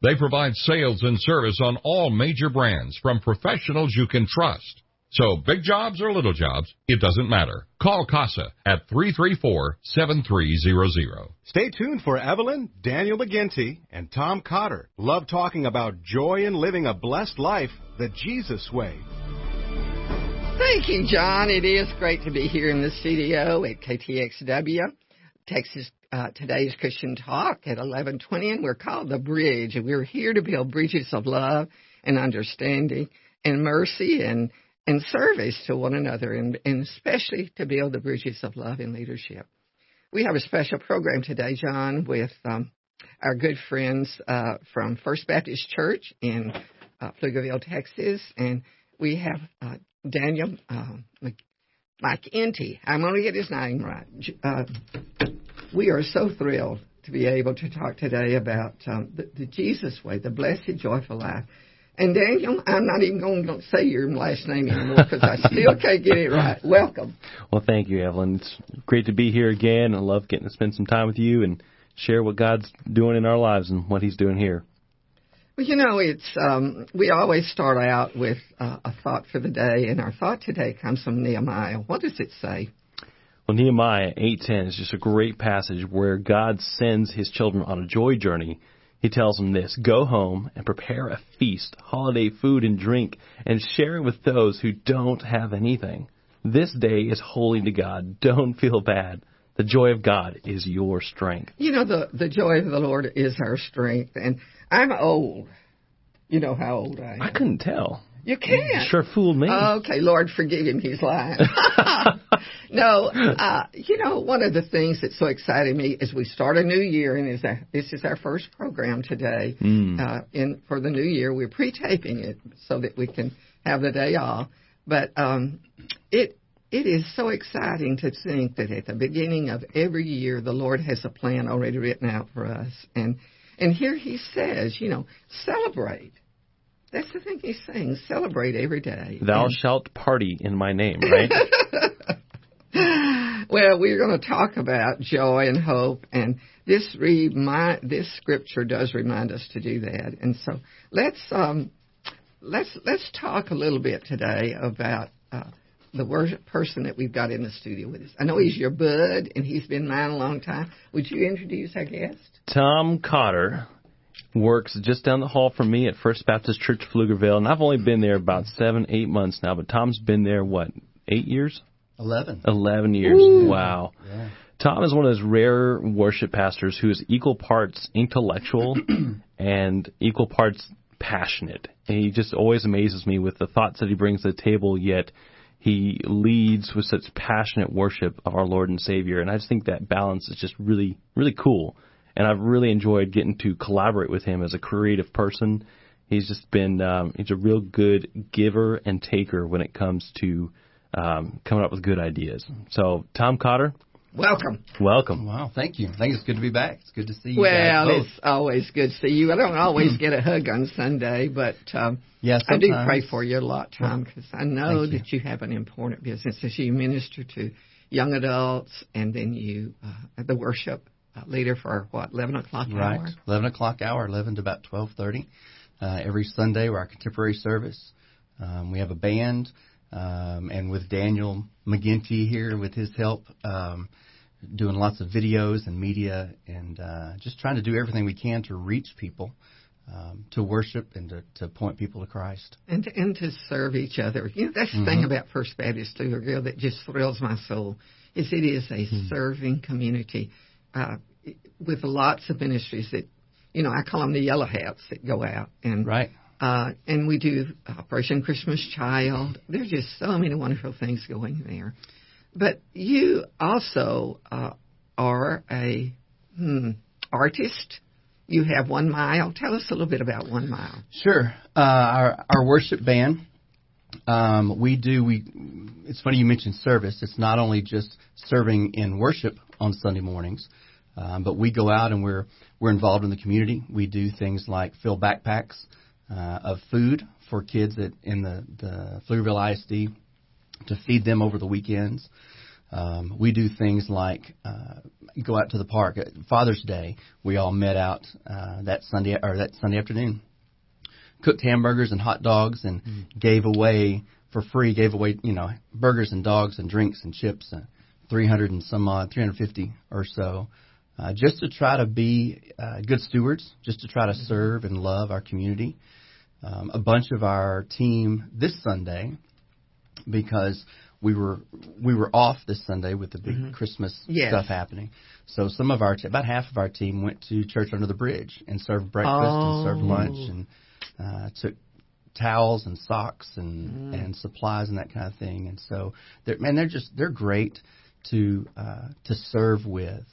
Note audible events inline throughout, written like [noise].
They provide sales and service on all major brands from professionals you can trust. So big jobs or little jobs, it doesn't matter. Call CASA at 334-7300. Stay tuned for Evelyn, Daniel McGinty, and Tom Cotter. Love talking about joy in living a blessed life the Jesus way. Thank you, John. It is great to be here in the studio at KTXW, Texas uh, today's Christian Talk at 11:20, and we're called the Bridge, and we're here to build bridges of love and understanding and mercy and and service to one another, and, and especially to build the bridges of love and leadership. We have a special program today, John, with um, our good friends uh, from First Baptist Church in uh, Pflugerville, Texas, and we have uh, Daniel uh, McEntee. I'm going to get his name right. Uh, we are so thrilled to be able to talk today about um, the, the Jesus way, the blessed, joyful life. And Daniel, I'm not even going to say your last name anymore because I still [laughs] can't get it right. Welcome. Well, thank you, Evelyn. It's great to be here again. I love getting to spend some time with you and share what God's doing in our lives and what He's doing here. Well, you know, it's um, we always start out with uh, a thought for the day, and our thought today comes from Nehemiah. What does it say? Well, Nehemiah 8:10 is just a great passage where God sends His children on a joy journey he tells them this Go home and prepare a feast, holiday food and drink, and share it with those who don't have anything. This day is holy to God. Don't feel bad. The joy of God is your strength. You know, the, the joy of the Lord is our strength. And I'm old. You know how old I am. I couldn't tell. You can't. Sure fooled me. Okay, Lord, forgive him. He's lying. [laughs] no, uh, you know, one of the things that's so exciting me is we start a new year, and is our, this is our first program today. Mm. Uh, in for the new year, we're pre-taping it so that we can have the day off. But um, it it is so exciting to think that at the beginning of every year, the Lord has a plan already written out for us, and and here He says, you know, celebrate that's the thing he's saying. Celebrate every day. Thou and... shalt party in my name, right? [laughs] well, we're going to talk about joy and hope, and this remind this scripture does remind us to do that. And so let's um, let's let's talk a little bit today about. Uh, the worship person that we've got in the studio with us. I know he's your bud, and he's been mine a long time. Would you introduce our guest? Tom Cotter works just down the hall from me at First Baptist Church Pflugerville, and I've only been there about seven, eight months now. But Tom's been there what, eight years? Eleven. 11 years. Wow. Yeah. Tom is one of those rare worship pastors who is equal parts intellectual [clears throat] and equal parts passionate. And he just always amazes me with the thoughts that he brings to the table, yet he leads with such passionate worship of our Lord and Savior. And I just think that balance is just really, really cool. And I've really enjoyed getting to collaborate with him as a creative person. He's just been, um, he's a real good giver and taker when it comes to um, coming up with good ideas. So, Tom Cotter, Welcome. welcome. Wow. Thank you. I think it's good to be back. It's good to see you Well, guys it's always good to see you. I don't always get a hug on Sunday, but um, Yeah, I do pray for you a lot, Tom, because I know Thank you. that you have an important business as you minister to young adults, and then you uh, are the worship uh, leader for what eleven o'clock Right. hour. Eleven o'clock hour, eleven to about twelve thirty. Uh, every Sunday, we're our contemporary service. Um, we have a band, um, and with Daniel McGinty here, with his help, um, doing lots of videos and media, and uh, just trying to do everything we can to reach people, um, to worship and to, to point people to Christ. and to, and to serve each other. You know, that's the Mm-hmm. thing about First Baptist Pflugerville that just thrills my soul is it is a Mm-hmm. serving community uh, with lots of ministries that, you know, I call them the yellow hats that go out and Right. uh, and we do Operation Christmas Child. There's just so many wonderful things going there. But you also uh, are a hmm, artist. You have One Mile. Tell us a little bit about One Mile. Sure. Uh, our our worship band, um, we do. We. It's funny you mentioned service. It's not only just serving in worship on Sunday mornings, um, but we go out and we're we're involved in the community. We do things like fill backpacks uh, of food for kids at, in the the Pflugerville ISD to feed them over the weekends. Um, we do things like uh, go out to the park. At Father's Day, we all met out uh, that Sunday or that Sunday afternoon cooked hamburgers and hot dogs and gave away for free gave away you know burgers and dogs and drinks and chips uh, 300 and some odd 350 or so uh, just to try to be uh, good stewards just to try to serve and love our community um, a bunch of our team this Sunday because we were we were off this Sunday with the big Christmas Yes. stuff happening. So some of our t- about half of our team went to church under the bridge and served breakfast and served Oh. lunch and uh, took towels and socks and and supplies and that kind of thing. And so they're man, they're just they're great to uh, to serve with.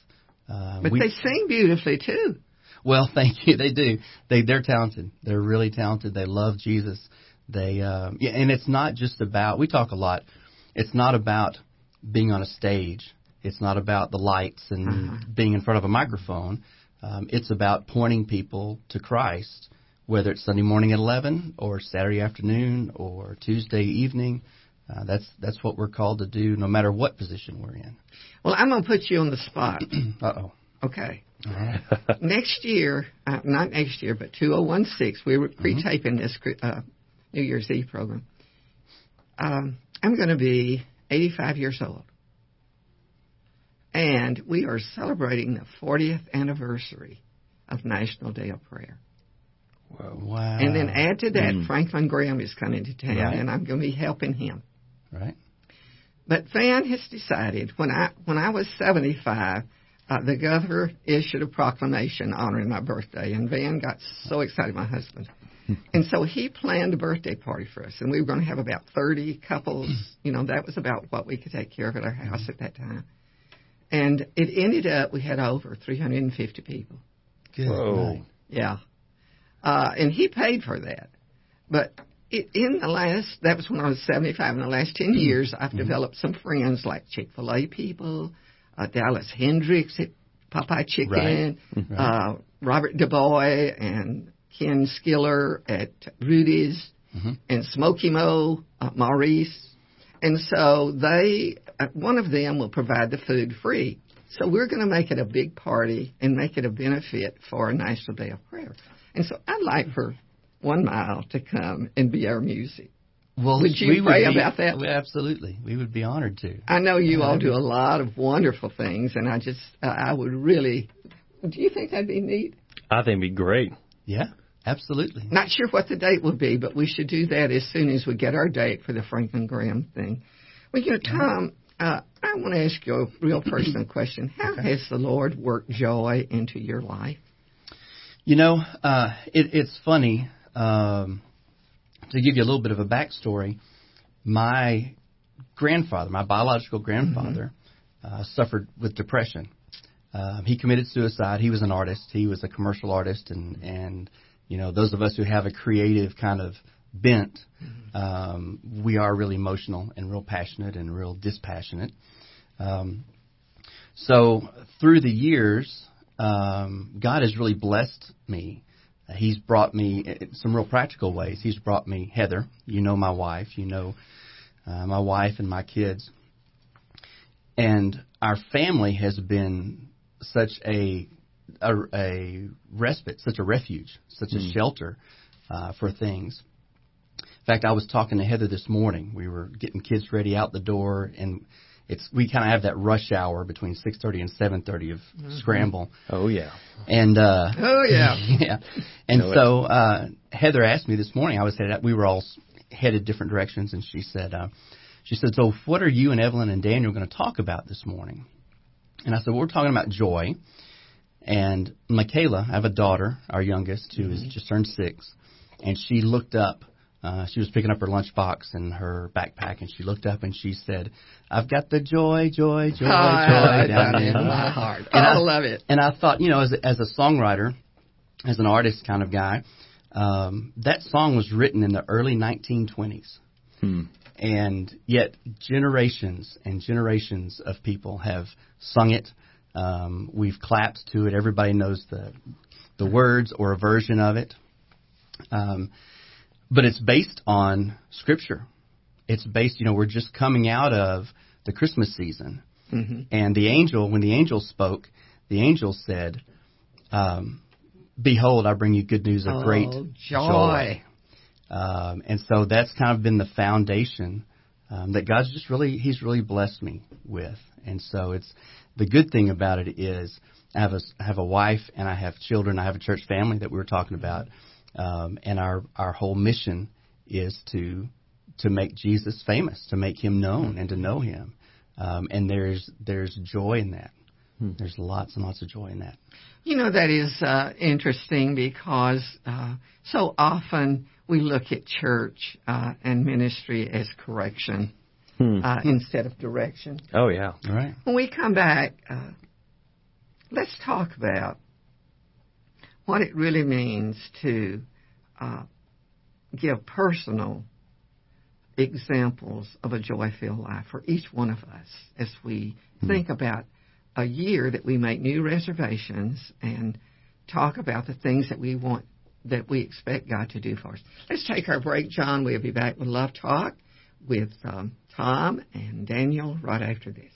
Uh, But we- they sing beautifully too. well, [laughs] thank you. They do. They they're talented. They're really talented. They love Jesus. They um, yeah, and it's not just about. We talk a lot. It's not about being on a stage. It's not about the lights and being in front of a microphone. Um, it's about pointing people to Christ, whether it's Sunday morning at eleven or Saturday afternoon or Tuesday evening. Uh, that's that's what we're called to do, no matter what position we're in. Well, I'm going to put you on the spot. [clears throat] Uh oh. Okay. [laughs] next year, uh, not next year, but 2016, we were pre-taping this uh, New Year's Eve program. Um, I'm going to be 85 years old. And we are celebrating the 40th anniversary of National Day of Prayer. Wow. And then add to that, Franklin Graham is coming to town, Right. and I'm going to be helping him. right. But Van has decided when I when I was 75, uh, the governor issued a proclamation honoring my birthday, and Van got so excited, my husband, [laughs] and so he planned a birthday party for us, and we were going to have about 30 couples. [clears throat] You know, that was about what we could take care of at our house at that time, and it ended up we had over 350 people. Good Whoa. night. Yeah. Uh, and he paid for that. But it, in the last, that was when I was 75. In the last 10 years, I've developed some friends like Chick fil A people, uh, Dallas Hendricks at Popeye Chicken, uh, Robert DuBois and Ken Skiller at Rudy's, and Smoky Mo, uh, Maurice. And so they, uh, one of them will provide the food free. So we're going to make it a big party and make it a benefit for National Day of Prayer. And so I'd like for One Mile to come and be our music. Well, Would you we pray would be, about that? we- Absolutely, we would be honored to. I know you all do a lot of wonderful things, and I just, uh, I would really, do you think that'd be neat? I think it'd be great. Yeah, absolutely. Not sure what the date will be, but we should do that as soon as we get our date for the Franklin Graham thing. Well, you know, Tom, Uh, I want to ask you a real personal [clears throat] question. How okay. has the Lord worked joy into your life? You know, uh, it, it's funny. Um, to give you a little bit of a backstory, my grandfather, my biological grandfather, mm-hmm. uh, suffered with depression. Uh, he committed suicide. He was an artist. He was a commercial artist, and and you know those of us who have a creative kind of bent, mm-hmm. um, we are really emotional and real passionate and real dispassionate. Um, so through the years, um, God has really blessed me. He's brought me some real practical ways. He's brought me Heather. You know my wife. You know uh, my wife and my kids. And our family has been such a a, a respite, such a refuge, such mm. a shelter uh, for things. In fact, I was talking to Heather this morning. We were getting kids ready out the door, and it's we kind of have that rush hour between 6:30 and 7:30 of mm-hmm. scramble. Oh yeah. And uh oh yeah. [laughs] yeah. And so uh Heather asked me this morning. I was headed we were all headed different directions and she said uh she said, "So what are you and Evelyn and Daniel going to talk about this morning?" And I said, well, "We're talking about joy." And Michaela, I have a daughter, our youngest, who mm-hmm. has just turned 6, and she looked up uh, she was picking up her lunchbox and her backpack, and she looked up and she said, "I've got the joy, joy, joy, oh, joy down in my heart." And I, I love it. And I thought, you know, as a, as a songwriter, as an artist kind of guy, um, that song was written in the early 1920s, hmm. and yet generations and generations of people have sung it. Um, we've clapped to it. Everybody knows the the words or a version of it. Um, but it's based on Scripture. It's based, you know, we're just coming out of the Christmas season. Mm-hmm. And the angel, when the angel spoke, the angel said, um, Behold, I bring you good news of oh, great joy. joy. Um, and so that's kind of been the foundation um, that God's just really, He's really blessed me with. And so it's the good thing about it is I have a, I have a wife and I have children. I have a church family that we were talking about. Um, and our, our whole mission is to to make Jesus famous, to make him known and to know him. Um, and there's there's joy in that. Hmm. There's lots and lots of joy in that. You know that is uh, interesting because uh, so often we look at church uh, and ministry as correction hmm. uh, instead of direction. Oh yeah, All right. When we come back, uh, let's talk about what it really means to uh, give personal examples of a joy filled life for each one of us as we mm-hmm. think about a year that we make new reservations and talk about the things that we want that we expect God to do for us. Let's take our break, John. We'll be back with Love Talk with um, Tom and Daniel right after this.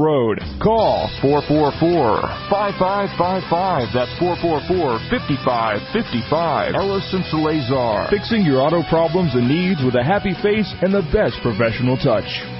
Road. Call 444-5555. That's 444-5555. Ellis and Salazar. Fixing your auto problems and needs with a happy face and the best professional touch.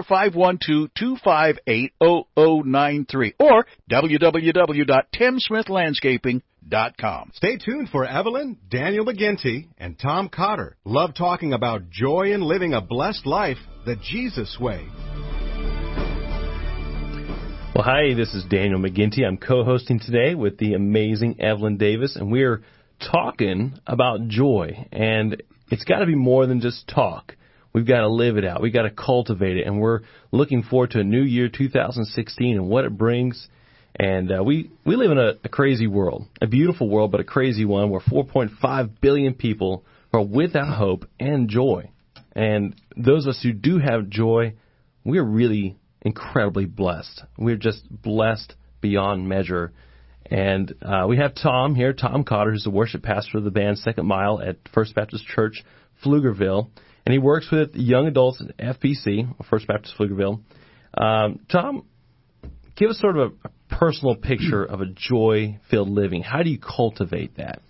512-258-0093 or www.timsmithlandscaping.com. Stay tuned for Evelyn, Daniel McGinty, and Tom Cotter. Love talking about joy in living a blessed life the Jesus way. Well, hi, this is Daniel McGinty. I'm co-hosting today with the amazing Evelyn Davis, and we're talking about joy. And it's got to be more than just talk. We've got to live it out. We've got to cultivate it. And we're looking forward to a new year, 2016, and what it brings. And uh, we, we live in a, a crazy world, a beautiful world, but a crazy one where 4.5 billion people are without hope and joy. And those of us who do have joy, we're really incredibly blessed. We're just blessed beyond measure. And uh, we have Tom here, Tom Cotter, who's the worship pastor of the band Second Mile at First Baptist Church, Pflugerville. And he works with young adults at FBC, First Baptist Pflugerville. Um, Tom, give us sort of a, a personal picture of a joy filled living. How do you cultivate that?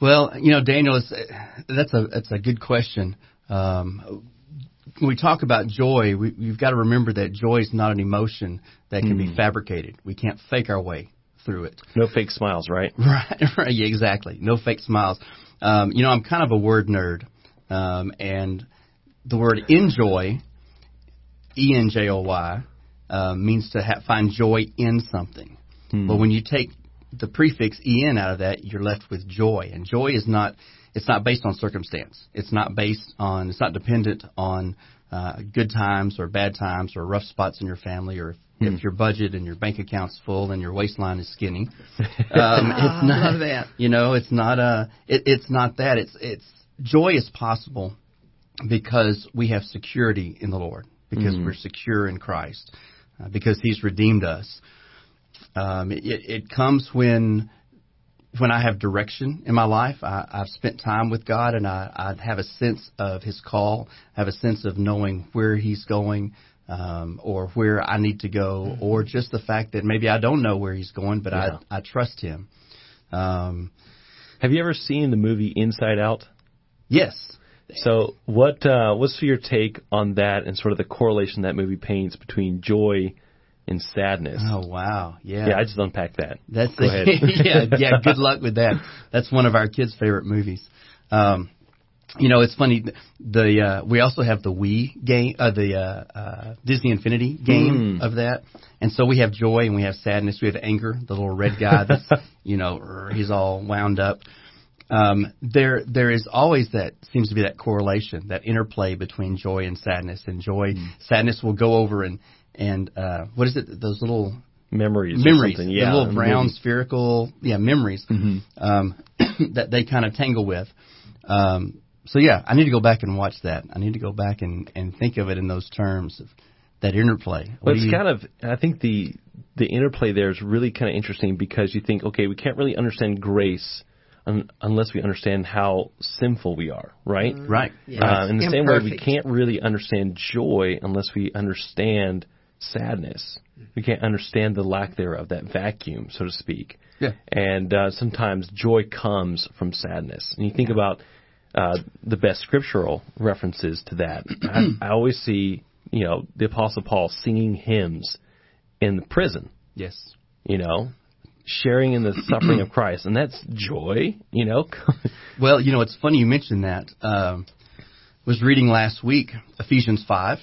Well, you know, Daniel, it's, that's a that's a good question. Um, when we talk about joy, we, you've got to remember that joy is not an emotion that can be fabricated. We can't fake our way through it. No fake smiles, right? [laughs] Right, right, yeah, exactly. No fake smiles. Um, you know, I'm kind of a word nerd, um, and the word enjoy, E N J O Y, uh, means to ha- find joy in something. But when you take the prefix en out of that, you're left with joy, and joy is not it's not based on circumstance. It's not based on it's not dependent on uh, good times or bad times or rough spots in your family or if, if your budget and your bank account's full and your waistline is skinny. [laughs] Um, it's not love that. [laughs] you know it's not a it, it's not that it's it's joy is possible because we have security in the Lord because we're secure in Christ uh, because He's redeemed us. Um, it, it comes when when I have direction in my life. I, I've spent time with God, and I, I have a sense of His call. I have a sense of knowing where He's going, um, or where I need to go, or just the fact that maybe I don't know where He's going, but Yeah. I I trust Him. Um, Have you ever seen the movie Inside Out? Yes. So, what uh, what's your take on that and sort of the correlation that movie paints between joy and sadness? Oh wow, yeah. Yeah, I just unpacked that. That's Go ahead. [laughs] yeah, yeah. [laughs] Good luck with that. That's one of our kids' favorite movies. Um, you know, it's funny. The uh, we also have the Wii game, uh, the uh, uh, Disney Infinity game Mm. of that, and so we have joy and we have sadness. We have anger. The little red guy that's [laughs] you know he's all wound up. Um, there there is always that seems to be that correlation, that interplay between joy and sadness. And joy, sadness will go over and and uh, what is it? Those little Memories. or memories, something. the Yeah, little brown movie. spherical, yeah, memories Mhm. um, [clears throat] that they kind of tangle with. Um, so yeah, I need to go back and watch that. I need to go back and and think of it in those terms of that interplay. What But it's you- kind of, I think the the interplay there is really kind of interesting because you think, okay, we can't really understand grace un, unless we understand how sinful we are, right? right. Yes. Uh, in the same way, we can't really understand joy unless we understand sadness. We can't understand the lack thereof, that vacuum, so to speak. Yeah. And uh, sometimes joy comes from sadness. And you think about uh, the best scriptural references to that. I, [clears throat] I always see, you know, the Apostle Paul singing hymns in the prison, Yes. you know, sharing in the [clears throat] suffering of Christ. And that's joy, you know. [laughs] Well, you know, it's funny you mentioned that. Um, was reading last week Ephesians five.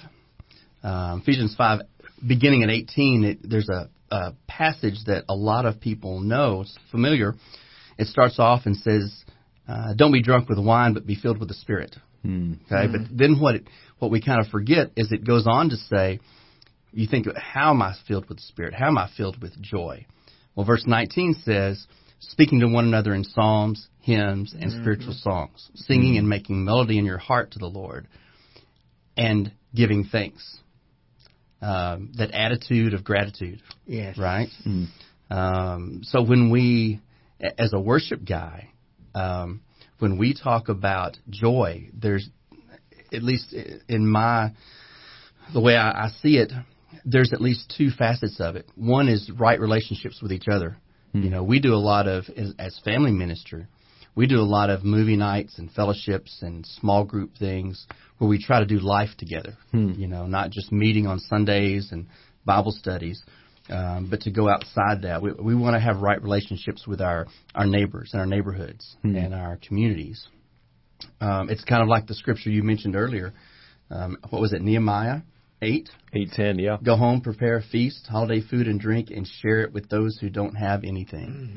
Um, Ephesians five, beginning at eighteen. It, there's a, a passage that a lot of people know. It's familiar. It starts off and says, uh, "Don't be drunk with wine, but be filled with the Spirit." Okay, but then what it, what we kind of forget is it goes on to say, you think, how am I filled with the Spirit? How am I filled with joy? Well, verse 19 says, speaking to one another in psalms, hymns, and spiritual songs, singing and making melody in your heart to the Lord, and giving thanks um, that attitude of gratitude. Yes. Right. Um, so when we, as a worship guy, um, when we talk about joy, there's at least in my the way I, I see it, there's at least two facets of it. One is right relationships with each other. You know, we do a lot of as, as family minister, we do a lot of movie nights and fellowships and small group things where we try to do life together. You know, not just meeting on Sundays and Bible studies, um, but to go outside that. We, we want to have right relationships with our our neighbors and our neighborhoods and our communities. Um, it's kind of like the scripture you mentioned earlier. Um, what was it, Nehemiah 8? 810, yeah. Go home, prepare a feast, holiday food and drink, and share it with those who don't have anything.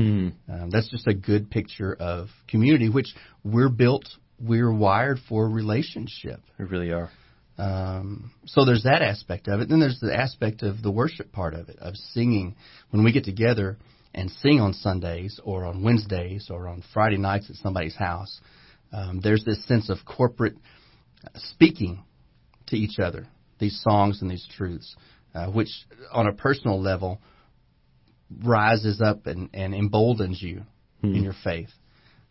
Um, that's just a good picture of community, which we're built, we're wired for relationship. We really are. Um, so there's that aspect of it. Then there's the aspect of the worship part of it, of singing. When we get together and sing on Sundays or on Wednesdays or on Friday nights at somebody's house, um, there's this sense of corporate speaking to each other, these songs and these truths, uh, which on a personal level rises up and, and emboldens you in your faith.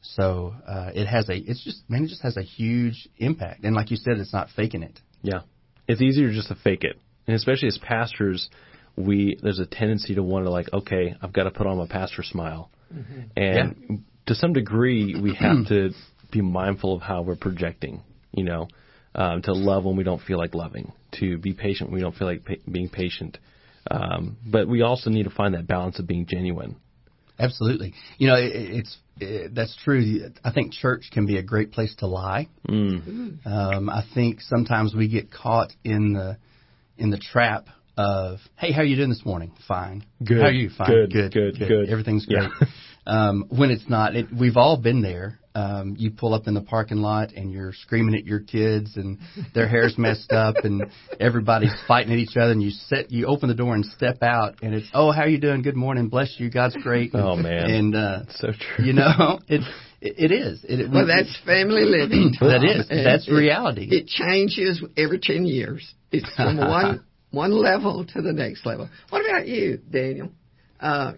So uh, it has a, it's just, man, it just has a huge impact. And like you said, it's not faking it. Yeah. It's easier just to fake it. And especially as pastors, we there's a tendency to want to like, okay, I've got to put on my pastor smile. And to some degree, we have [clears throat] to be mindful of how we're projecting, you know, um, to love when we don't feel like loving, to be patient when we don't feel like pa- being patient. Um, but we also need to find that balance of being genuine. Absolutely. You know, it, it's it, that's true. I think church can be a great place to lie. Mm. Um, I think sometimes we get caught in the in the trap of, "Hey, how are you doing this morning? Fine. Good. How are you? Fine. Good. Good. Good. Good. Everything's Yeah. [laughs] great." um, when it's not, it, we've all been there. Um, you pull up in the parking lot and you're screaming at your kids and their hair's messed up and everybody's fighting at each other and you set you open the door and step out and it's oh how you doing good morning bless you God's great Oh, man. and uh, So true. you know it it, it is it, Well, that's family living. Tom. [clears throat] That is. And That's it- reality. It changes every ten years. It's from [laughs] one one level to the next level. What about you, Daniel? Uh,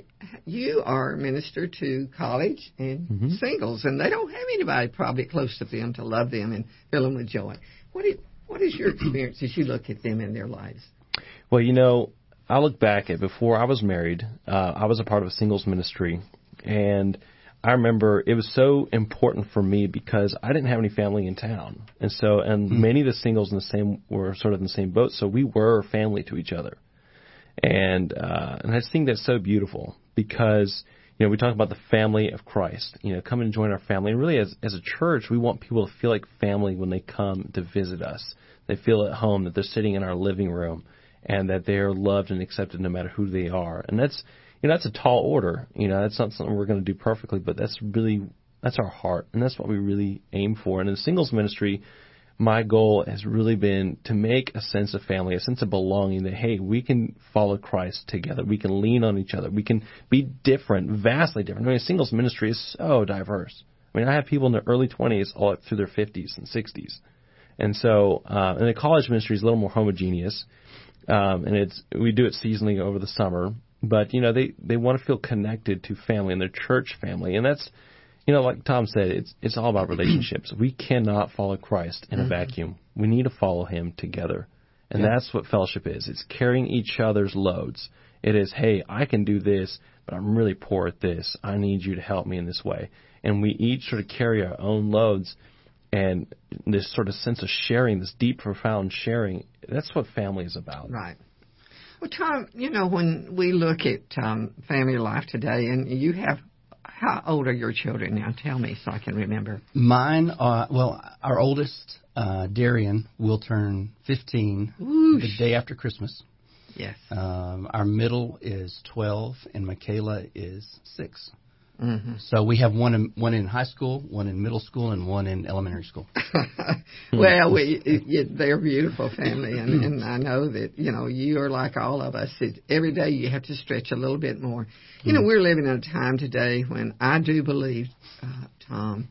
you are a minister to college and Mm-hmm. singles, and they don't have anybody probably close to them to love them and fill them with joy. What is, what is your experience as you look at them in their lives? Well, you know, I look back at before I was married, uh, I was a part of a singles ministry, and I remember it was so important for me because I didn't have any family in town, and so and many of the singles in the same were sort of in the same boat, so we were family to each other, and uh, and I just think that's so beautiful because you know we talk about the family of Christ, you know, come and join our family, and really as as a church, we want people to feel like family when they come to visit us. They feel at home that they're sitting in our living room and that they are loved and accepted no matter who they are. And that's you know that's a tall order. You know that's not something we're going to do perfectly, but that's really that's our heart, and that's what we really aim for. And in the singles ministry, my goal has really been to make a sense of family, a sense of belonging. That hey, we can follow Christ together. We can lean on each other. We can be different, vastly different. I mean, singles ministry is so diverse. I mean, I have people in their early 20s all up through their 50s and 60s. And so, uh, and the college ministry is a little more homogeneous, um, and it's we do it seasonally over the summer. But you know, they they want to feel connected to family and their church family, and that's you know, like Tom said, it's it's all about relationships. we cannot follow Christ in a vacuum. We need to follow Him together, and that's what fellowship is. It's carrying each other's loads. It is, hey, I can do this, but I'm really poor at this. I need you to help me in this way, and we each sort of carry our own loads and this sort of sense of sharing, this deep, profound sharing, that's what family is about. Right. Well, Tom, you know, when we look at um, family life today, and you have, how old are your children now? Tell me so I can remember. Mine, uh, well, our oldest, uh, Darian, will turn 15 Whoosh. the day after Christmas. Yes. Um, our middle is 12, and Michaela is 6. Hmm So we have one in, one in high school, one in middle school, and one in elementary school. [laughs] well, we, it, it, they're a beautiful family, and, and I know that you know you are like all of us. It, every day you have to stretch a little bit more. You know, we're living in a time today when I do believe, uh, Tom,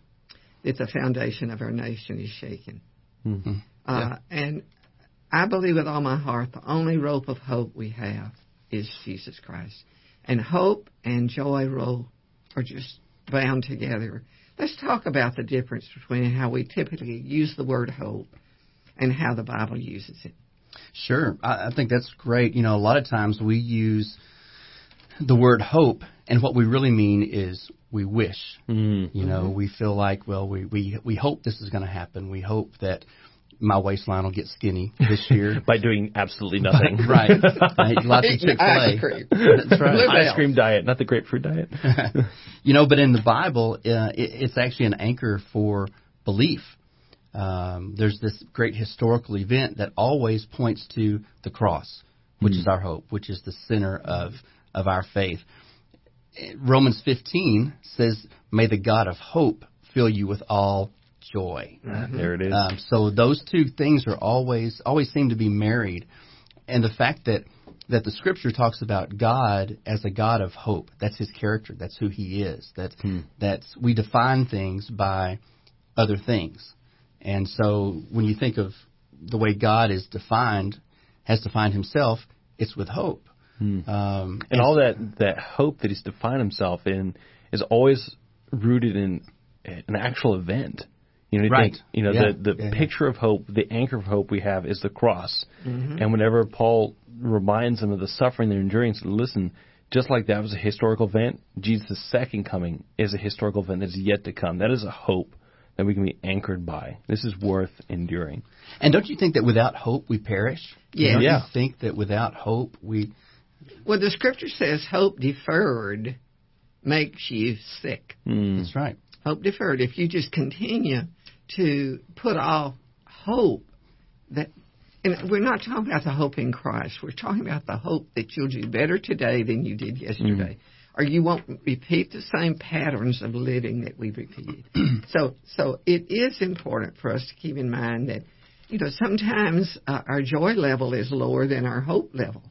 that the foundation of our nation is shaken. Mm-hmm. Uh, and I believe with all my heart the only rope of hope we have is Jesus Christ. And hope and joy roll are just bound together. Let's talk about the difference between how we typically use the word hope and how the Bible uses it. Sure. I, I think that's great. You know, a lot of times we use the word hope, and what we really mean is we wish. Mm. You know, we feel like, well, we, we, we hope this is going to happen. We hope that my waistline will get skinny this year. [laughs] By doing absolutely nothing. [laughs] right. I eat [laughs] lots of Chick fil A. ice cream. That's right. Bluebell. Ice cream diet, not the grapefruit diet. you know, but in the Bible, uh, it, it's actually an anchor for belief. Um, there's this great historical event that always points to the cross, which is our hope, which is the center of of our faith. Romans 15 says, "May the God of hope fill you with all joy." There it is. Um, so those two things are always always seem to be married, and the fact that that the Scripture talks about God as a God of hope. That's His character. That's who He is. That's that's we define things by other things, and so when you think of the way God is defined, has defined Himself, it's with hope. Um, and all that that hope that he's defined himself in is always rooted in an actual event. You know, you Right. think, you know, Yeah. the the Yeah. picture of hope, the anchor of hope we have is the cross. And whenever Paul reminds them of the suffering they're enduring, so listen, just like that was a historical event, Jesus' second coming is a historical event that's yet to come. That is a hope that we can be anchored by. This is worth enduring. and don't you think that without hope we perish? Yeah. Don't Yeah. You think that without hope we Well, the scripture says hope deferred makes you sick. Mm. That's right. Hope deferred. If you just continue to put off hope that, and we're not talking about the hope in Christ. We're talking about the hope that you'll do better today than you did yesterday. Or you won't repeat the same patterns of living that we've repeated. [clears throat] so, so it is important for us to keep in mind that, you know, sometimes uh, our joy level is lower than our hope level.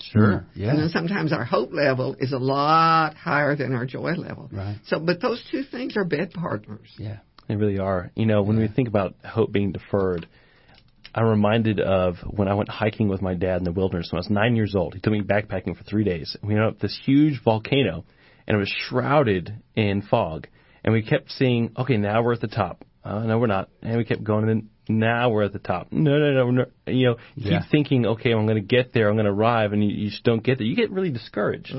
Sure. Yeah. And then sometimes our hope level is a lot higher than our joy level. Right. So, but those two things are bed partners. Yeah. They really are. You know, when we think about hope being deferred, I'm reminded of when I went hiking with my dad in the wilderness when I was nine years old. He took me backpacking for three days. We went up this huge volcano, and it was shrouded in fog. And we kept seeing, okay, now we're at the top. Uh, no, we're not. And we kept going, and then now we're at the top. No, no, no, no. You know, you Yeah. keep thinking, okay, I'm going to get there. I'm going to arrive, and you, you just don't get there. You get really discouraged.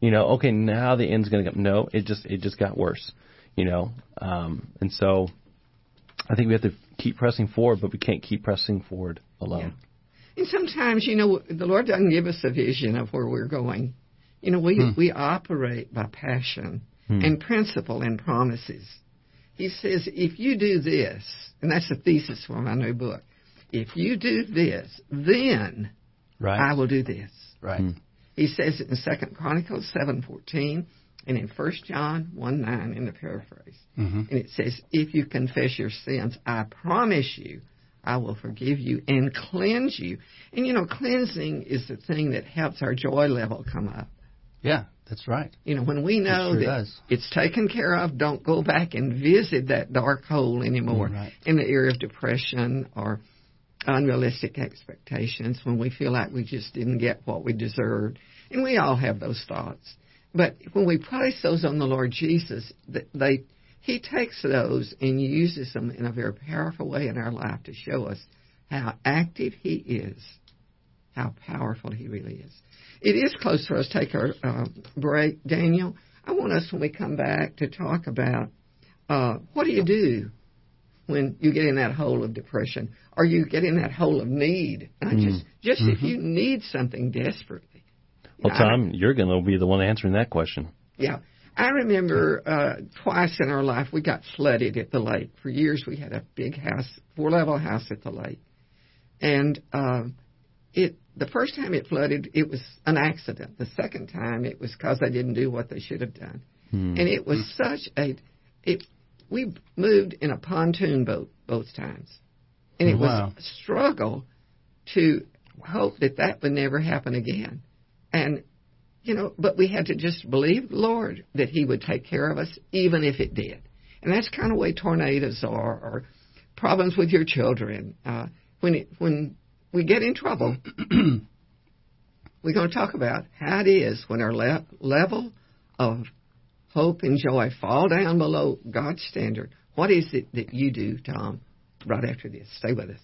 You know, okay, now the end's going to come. No, it just it just got worse. You know, um, and so I think we have to keep pressing forward, but we can't keep pressing forward alone. And sometimes, you know, the Lord doesn't give us a vision of where we're going. You know, we Hmm. we operate by passion and principle and promises. He says, if you do this, and that's the thesis for my new book. If you do this, then Right. I will do this. right. He says it in Second Chronicles seven fourteen and in First John one nine in the paraphrase. Mhm. And it says, If you confess your sins, I promise you I will forgive you and cleanse you. And you know, cleansing is the thing that helps our joy level come up. Yeah. That's right. You know, when we know sure that does. it's taken care of, don't go back and visit that dark hole anymore Mm, right. in the area of depression or unrealistic expectations when we feel like we just didn't get what we deserved. And we all have those thoughts. But when we place those on the Lord Jesus, th- they He takes those and uses them in a very powerful way in our life to show us how active He is, how powerful He really is. It is close for us to take our uh, break, Daniel. I want us when we come back to talk about uh, what do you do when you get in that hole of depression, or you get in that hole of need. Not just just if you need something desperately. Well, Tom, you're going to be the one answering that question. yeah. I remember uh, twice in our life we got flooded at the lake. For years we had a big house, four level house at the lake. And um, it the first time it flooded, it was an accident. The second time it was because they didn't do what they should have done. And it was such a it we moved in a pontoon boat both times. And it Wow. was a struggle to hope that that would never happen again. And you know, but we had to just believe Lord that He would take care of us, even if it did. And that's kind of the way tornadoes are, or problems with your children. Uh, when it, when we get in trouble, [clears throat] we're going to talk about how it is when our le- level of hope and joy fall down below God's standard. What is it that you do, Tom, right after this? Stay with us.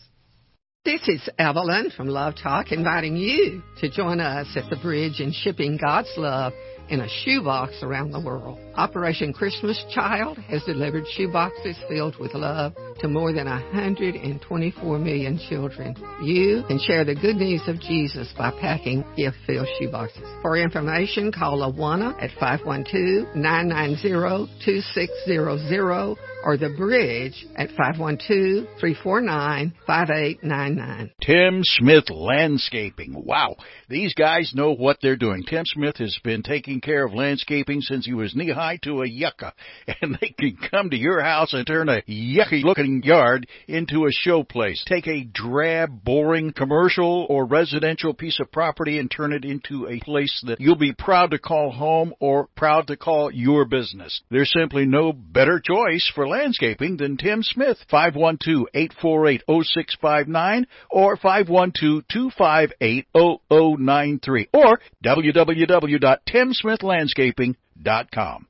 This is Evelyn from Love Talk inviting you to join us at the bridge in shipping God's love in a shoebox around the world. Operation Christmas Child has delivered shoeboxes filled with love to more than 124 million children. You can share the good news of Jesus by packing gift-filled shoeboxes. For information, call Awana at 512-990-2600 or the bridge at 512-349-5899. Tim Smith Landscaping. Wow. These guys know what they're doing. Tim Smith has been taking care of landscaping since he was knee high to a yucca. [laughs] And they can come to your house and turn a yucky looking yard into a showplace. Take a drab, boring commercial or residential piece of property and turn it into a place that you'll be proud to call home or proud to call your business. There's simply no better choice for landscaping than Tim Smith. 512-848-0659 or 512-258-0093 or www.timsmithlandscaping.com.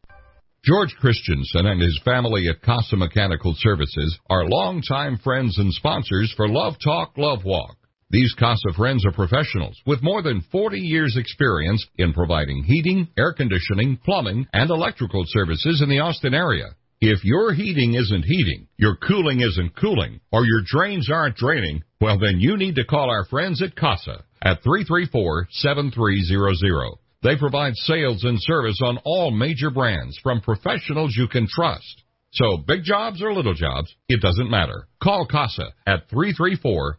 George Christensen and his family at Casa Mechanical Services are longtime friends and sponsors for Love Talk, Love Walk. These Casa friends are professionals with more than 40 years experience in providing heating, air conditioning, plumbing, and electrical services in the Austin area. If your heating isn't heating, your cooling isn't cooling, or your drains aren't draining, well then you need to call our friends at Casa at 334-7300. They provide sales and service on all major brands from professionals you can trust. So big jobs or little jobs, it doesn't matter. Call Casa at 334-7300.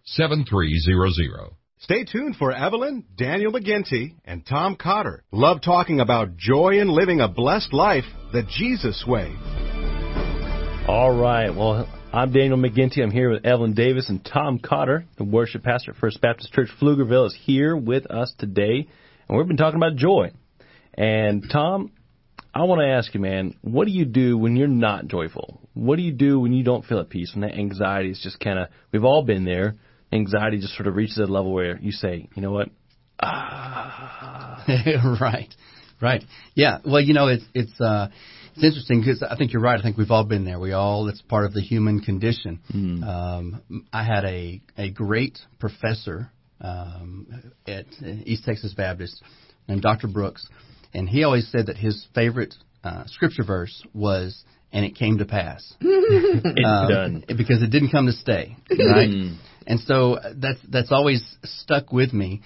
Stay tuned for Evelyn, Daniel McGinty, and Tom Cotter. Love talking about joy in living a blessed life the Jesus way. All right. Well, I'm Daniel McGinty. I'm here with Evelyn Davis and Tom Cotter, the worship pastor at First Baptist Church Pflugerville, is here with us today, and we've been talking about joy. And Tom, I want to ask you, man, what do you do when you're not joyful? What do you do when you don't feel at peace? When that anxiety is just kind of, we've all been there. Anxiety just sort of reaches a level where you say, you know what? Ah. [laughs] right, right. Yeah. Well, you know, it's it's uh, it's interesting because I think you're right. I think we've all been there. We all it's part of the human condition. Mm. Um, I had a a great professor um, at East Texas Baptist named Dr. Brooks, and he always said that his favorite uh, scripture verse was "And it came to pass." [laughs] it's Um, done. because it didn't come to stay, right? and so that's that's always stuck with me.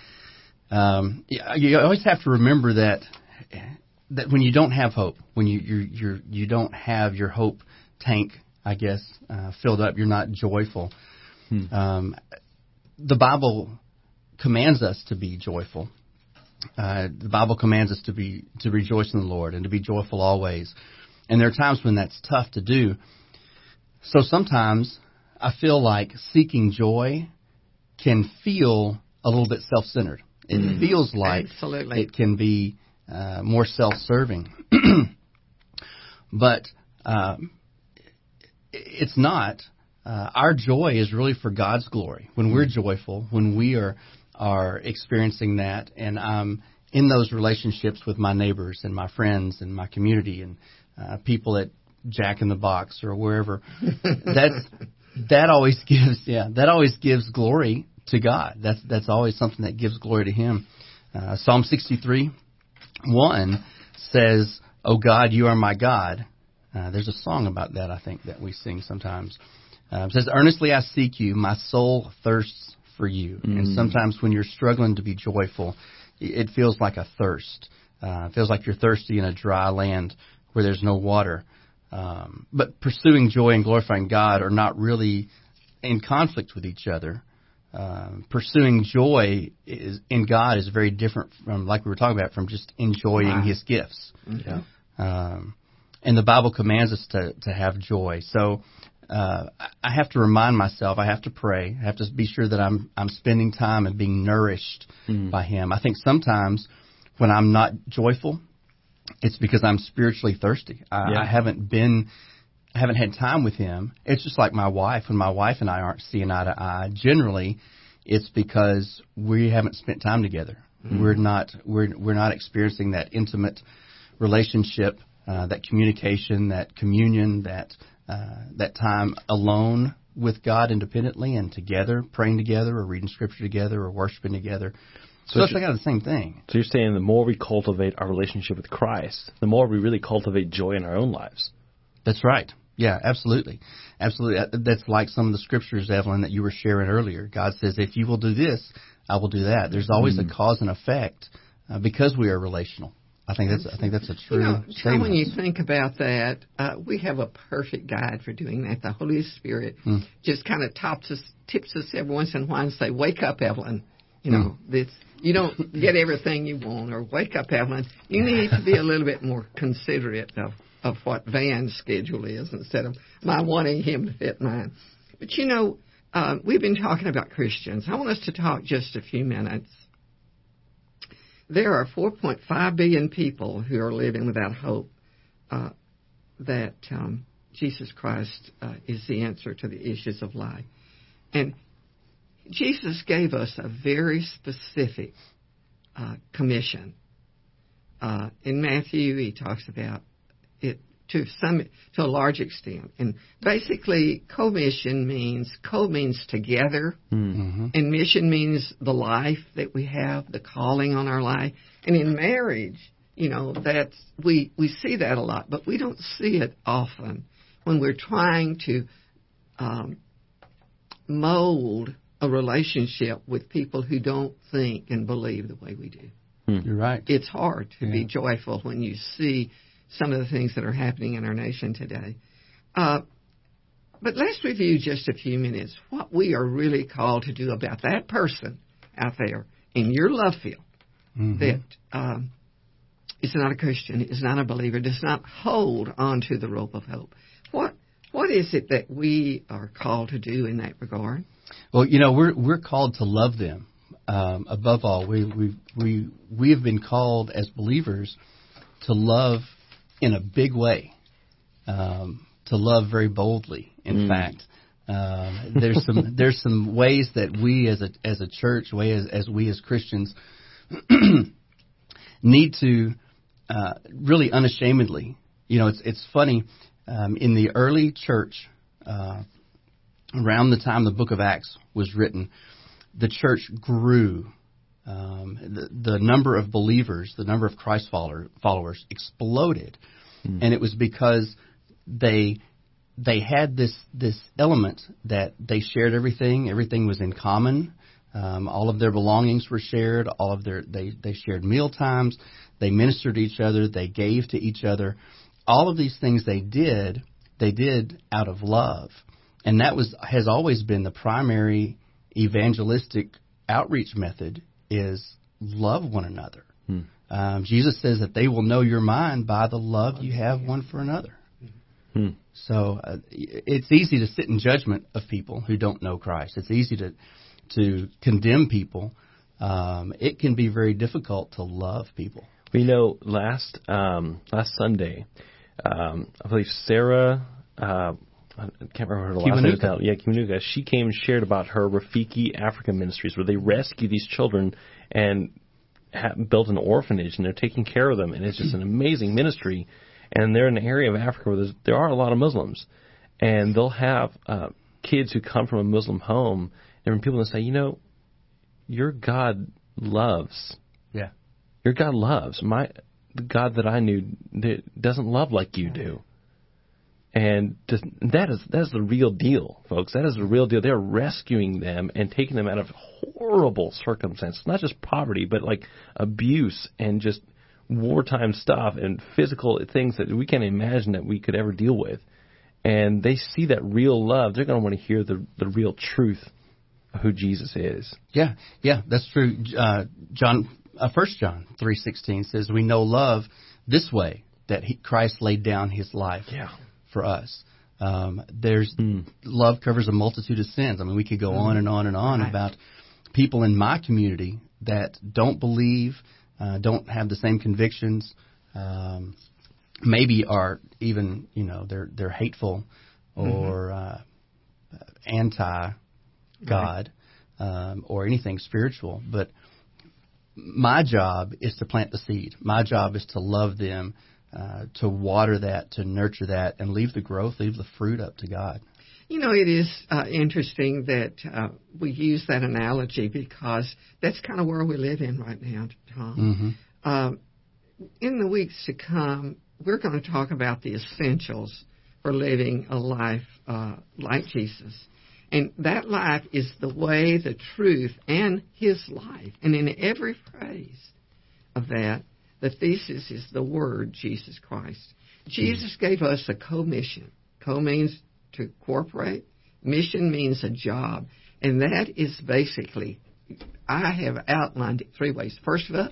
Um, you, you always have to remember that that when you don't have hope, when you you you you don't have your hope tank, I guess, uh, filled up, you're not joyful. Um, the Bible commands us to be joyful. Uh, the Bible commands us to be to rejoice in the Lord and to be joyful always. And there are times when that's tough to do. So sometimes I feel like seeking joy can feel a little bit self-centered. It feels like Absolutely. it can be uh, more self-serving. [clears throat] but um, it's not. Uh, our joy is really for God's glory. When we're joyful, when we are are experiencing that, and I'm in those relationships with my neighbors and my friends and my community and uh, people at Jack in the Box or wherever, [laughs] that's that always gives yeah that always gives glory to God. That's that's always something that gives glory to Him. Uh, Psalm 63, one says, "Oh God, you are my God." Uh, there's a song about that I think that we sing sometimes. Uh, it says, "Earnestly I seek you, my soul thirsts for you." And sometimes when you're struggling to be joyful, it feels like a thirst. Uh, it feels like you're thirsty in a dry land where there's no water. Um, but pursuing joy and glorifying God are not really in conflict with each other. Um, pursuing joy is, in God is very different from, like we were talking about, from just enjoying Right. His gifts. Yeah. Um, and the Bible commands us to, to have joy. So uh, I- I have to remind myself. I have to pray. I have to be sure that I'm I'm spending time and being nourished by Him. I think sometimes when I'm not joyful, it's because I'm spiritually thirsty. I, Yeah. I haven't been. I haven't had time with him. It's just like my wife. When my wife and I aren't seeing eye to eye, generally, it's because we haven't spent time together. Mm-hmm. We're not we're we're not experiencing that intimate relationship, uh, that communication, that communion, that uh, that time alone with God independently and together, praying together, or reading scripture together, or worshiping together. So, so it's kind of the same thing. So you're saying the more we cultivate our relationship with Christ, the more we really cultivate joy in our own lives. That's right. Yeah, absolutely. Absolutely. That's like some of the scriptures, Evelyn, that you were sharing earlier. God says, if you will do this, I will do that. There's always mm. a cause and effect uh, because we are relational. I think that's I think that's a true you know, statement. When you think about that, uh, we have a perfect guide for doing that. The Holy Spirit mm. just kind of tops us, tips us every once in a while and say, "Wake up, Evelyn." You know, mm. this you don't get everything you want, or wake up, Evelyn. You [laughs] need to be a little bit more considerate of of what Van's schedule is instead of my wanting him to fit mine. But you know, uh, we've been talking about Christians. I want us to talk just a few minutes there are 4.5 billion people who are living without hope uh, that um, Jesus Christ uh, is the answer to the issues of life. And Jesus gave us a very specific uh, commission. Uh, in Matthew, he talks about to some to a large extent. And basically, commission means co means together, mm-hmm. and mission means the life that we have, the calling on our life. And in marriage, you know, that's we we see that a lot, but we don't see it often when we're trying to um, mold a relationship with people who don't think and believe the way we do. Hmm. You're right. It's hard to yeah. be joyful when you see some of the things that are happening in our nation today. Uh, but let's review just a few minutes what we are really called to do about that person out there in your love field mm-hmm. that um, is not a Christian, is not a believer, does not hold onto the rope of hope. What what is it that we are called to do in that regard? Well, you know, we're we're called to love them. Um, above all, we we we we have been called as believers to love in a big way, um, to love very boldly. In mm. fact, um, there's some [laughs] there's some ways that we as a as a church, way as, as we as Christians [clears throat] need to uh, really unashamedly. You know, it's it's funny um, in the early church, uh, around the time the Book of Acts was written, the church grew um, the, the number of believers, the number of Christ follower, followers exploded, mm. and it was because they they had this this element that they shared everything. Everything was in common. Um, all of their belongings were shared. All of their they they shared meal times. They ministered to each other. They gave to each other. All of these things they did, they did out of love, and that was has always been the primary evangelistic outreach method is love one another. Hmm. Um, Jesus says that they will know your mind by the love you have one for another. Hmm. So uh, it's easy to sit in judgment of people who don't know Christ. It's easy to to condemn people. Um, it can be very difficult to love people. We know last um, last Sunday, um, I believe Sarah. Uh, I can't remember her last name now. Yeah, Kiwanuka. She came and shared about her Rafiki Africa Ministries, where they rescue these children and ha- built an orphanage, and they're taking care of them, and it's just an amazing ministry. And they're in an area of Africa where there are a lot of Muslims, and they'll have uh, kids who come from a Muslim home, and people that say, you know, your God loves. Yeah. Your God loves. My the God that I knew doesn't love like you do. And that is that's the real deal, folks. That is the real deal. They're rescuing them and taking them out of horrible circumstances, not just poverty, but like abuse and just wartime stuff and physical things that we can't imagine that we could ever deal with. And they see that real love. They're going to want to hear the the real truth of who Jesus is. Yeah, yeah, that's true. Uh, John, uh, First John three sixteen says, "We know love this way that he, Christ laid down His life." Yeah for us. Um, there's mm. love covers a multitude of sins. I mean, we could go mm. on and on and on right. about people in my community that don't believe, uh, don't have the same convictions, um, maybe are even you know they're they're hateful or mm-hmm. uh, anti God. Right. um, or anything spiritual. But my job is to plant the seed. My job is to love them, uh, to water that, to nurture that, and leave the growth, leave the fruit up to God. You know, it is uh, interesting that uh, we use that analogy because that's kind of where we live in right now, Tom. Mm-hmm. Um, in the weeks to come, we're going to talk about the essentials for living a life uh, like Jesus. And that life is the way, the truth, and his life. And in every phrase of that, the thesis is the word Jesus Christ. Jesus gave us a commission. Co means to cooperate. Mission means a job. And that is basically, I have outlined it three ways. First of all,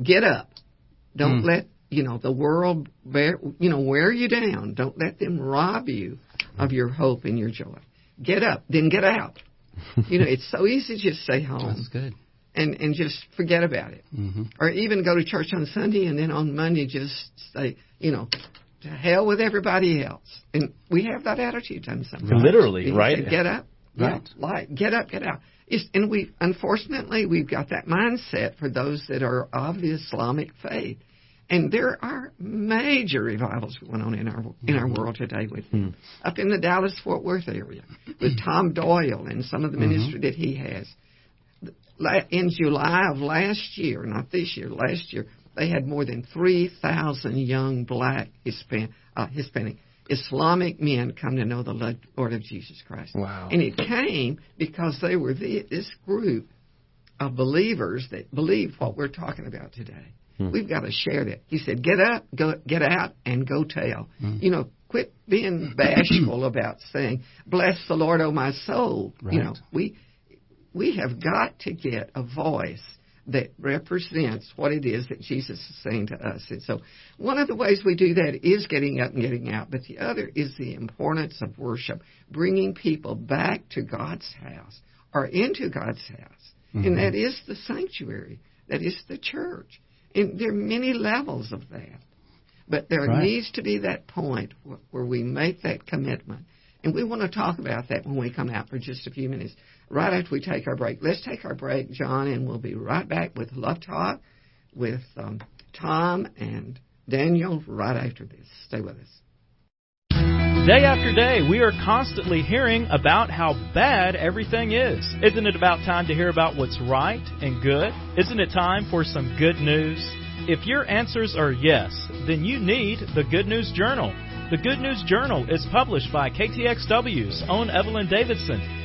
get up. Don't Mm. let, you know, the world bear, you know, wear you down. Don't let them rob you of your hope and your joy. Get up, then get out. you know, it's so easy to just stay home That's good. And and just forget about it, hmm or even go to church on Sunday and then on Monday just say, you know, to hell with everybody else. And we have that attitude sometimes. Mm-hmm. Literally, You right? say, Get up, Right. Yeah, like get up, get out. It's, and we unfortunately we've got that mindset for those that are of the Islamic faith. And there are major revivals going on in our in our mm-hmm. world today with him. Mm-hmm. Up in the Dallas Fort Worth area with Tom Doyle and some of the ministry that he has. La- In July of last year, not this year, last year, they had more than 3,000 young black Hispan- uh, Hispanic Islamic men come to know the Lord of Jesus Christ. Wow. And it came because they were the, this group of believers that believe what we're talking about today. We've got to share that. He said, "Get up, go, get out, and go tell." You know, quit being bashful about saying, "Bless the Lord, O my soul." You know, we we have got to get a voice that represents what it is that Jesus is saying to us. And so, one of the ways we do that is getting up and getting out, but the other is the importance of worship, bringing people back to God's house or into God's house, and mm-hmm. that is the sanctuary, that is the church. And there are many levels of that. But there Right. needs to be that point where we make that commitment. And we want to talk about that when we come out for just a few minutes, right after we take our break. Let's take our break, John, and we'll be right back with Love Talk with um, Tom and Daniel right after this. Stay with us. Day after day, we are constantly hearing about how bad everything is. Isn't it about time to hear about what's right and good? Isn't it time for some good news? If your answers are yes, then you need the Good News Journal. The Good News Journal is published by KTXW's own Evelyn Davison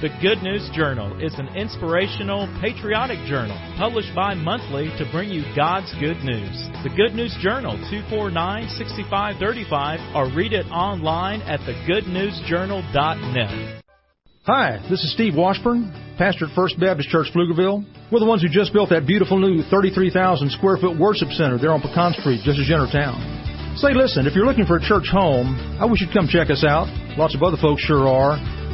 The Good News Journal is an inspirational, patriotic journal published bi monthly to bring you God's good news. The Good News Journal 249 6535 or read it online at thegoodnewsjournal.net. Hi, this is Steve Washburn, pastor at First Baptist Church, Pflugerville. We're the ones who just built that beautiful new 33,000 square foot worship center there on Pecan Street, just as you town. Say, listen, if you're looking for a church home, I wish you'd come check us out. Lots of other folks sure are.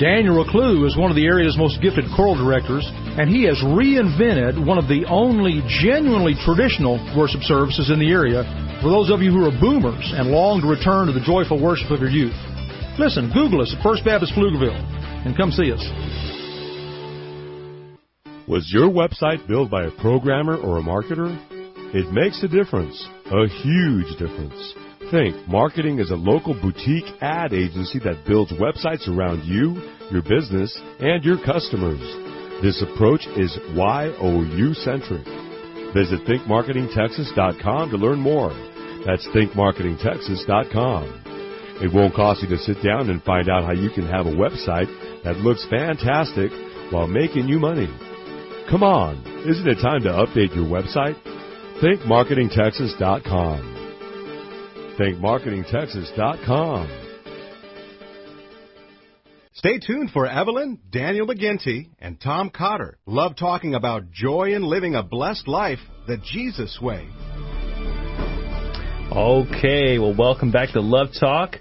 Daniel Reclue is one of the area's most gifted choral directors, and he has reinvented one of the only genuinely traditional worship services in the area for those of you who are boomers and long to return to the joyful worship of your youth. Listen, Google us at First Baptist Pflugerville and come see us. Was your website built by a programmer or a marketer? It makes a difference, a huge difference. Think marketing is a local boutique ad agency that builds websites around you, your business, and your customers. This approach is YOU centric. Visit thinkmarketingtexas.com to learn more. That's thinkmarketingtexas.com. It won't cost you to sit down and find out how you can have a website that looks fantastic while making you money. Come on, isn't it time to update your website? thinkmarketingtexas.com. thinkmarketingtexas.com. Stay tuned for Evelyn, Daniel McGinty, and Tom Cotter. Love talking about joy in living a blessed life the Jesus way. Okay, well, welcome back to Love Talk.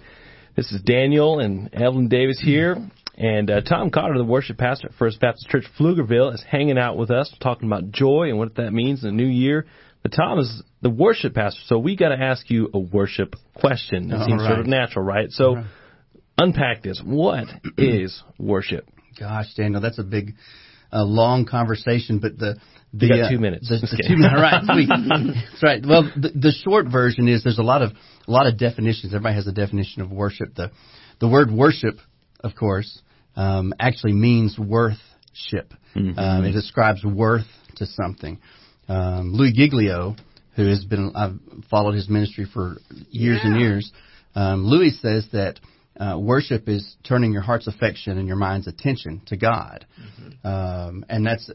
This is Daniel and Evelyn Davis here. And uh, Tom Cotter, the worship pastor at First Baptist Church Pflugerville, is hanging out with us, talking about joy and what that means in the new year. But Tom is the worship pastor, so we got to ask you a worship question. It All seems sort of natural, right? So, right. unpack this. What [clears throat] is worship? Gosh, Daniel, that's a big, uh, long conversation. But the the You got uh, two minutes. The, the two minutes, right? [laughs] Sweet. That's right. Well, the, the short version is there's a lot of a lot of definitions. Everybody has a definition of worship. The the word worship, of course, um, actually means worthship. Um, it describes worth to something. Um, Louie Giglio, who has been I've followed his ministry for years and years. Um, Louie says that uh, worship is turning your heart's affection and your mind's attention to God, um, and that's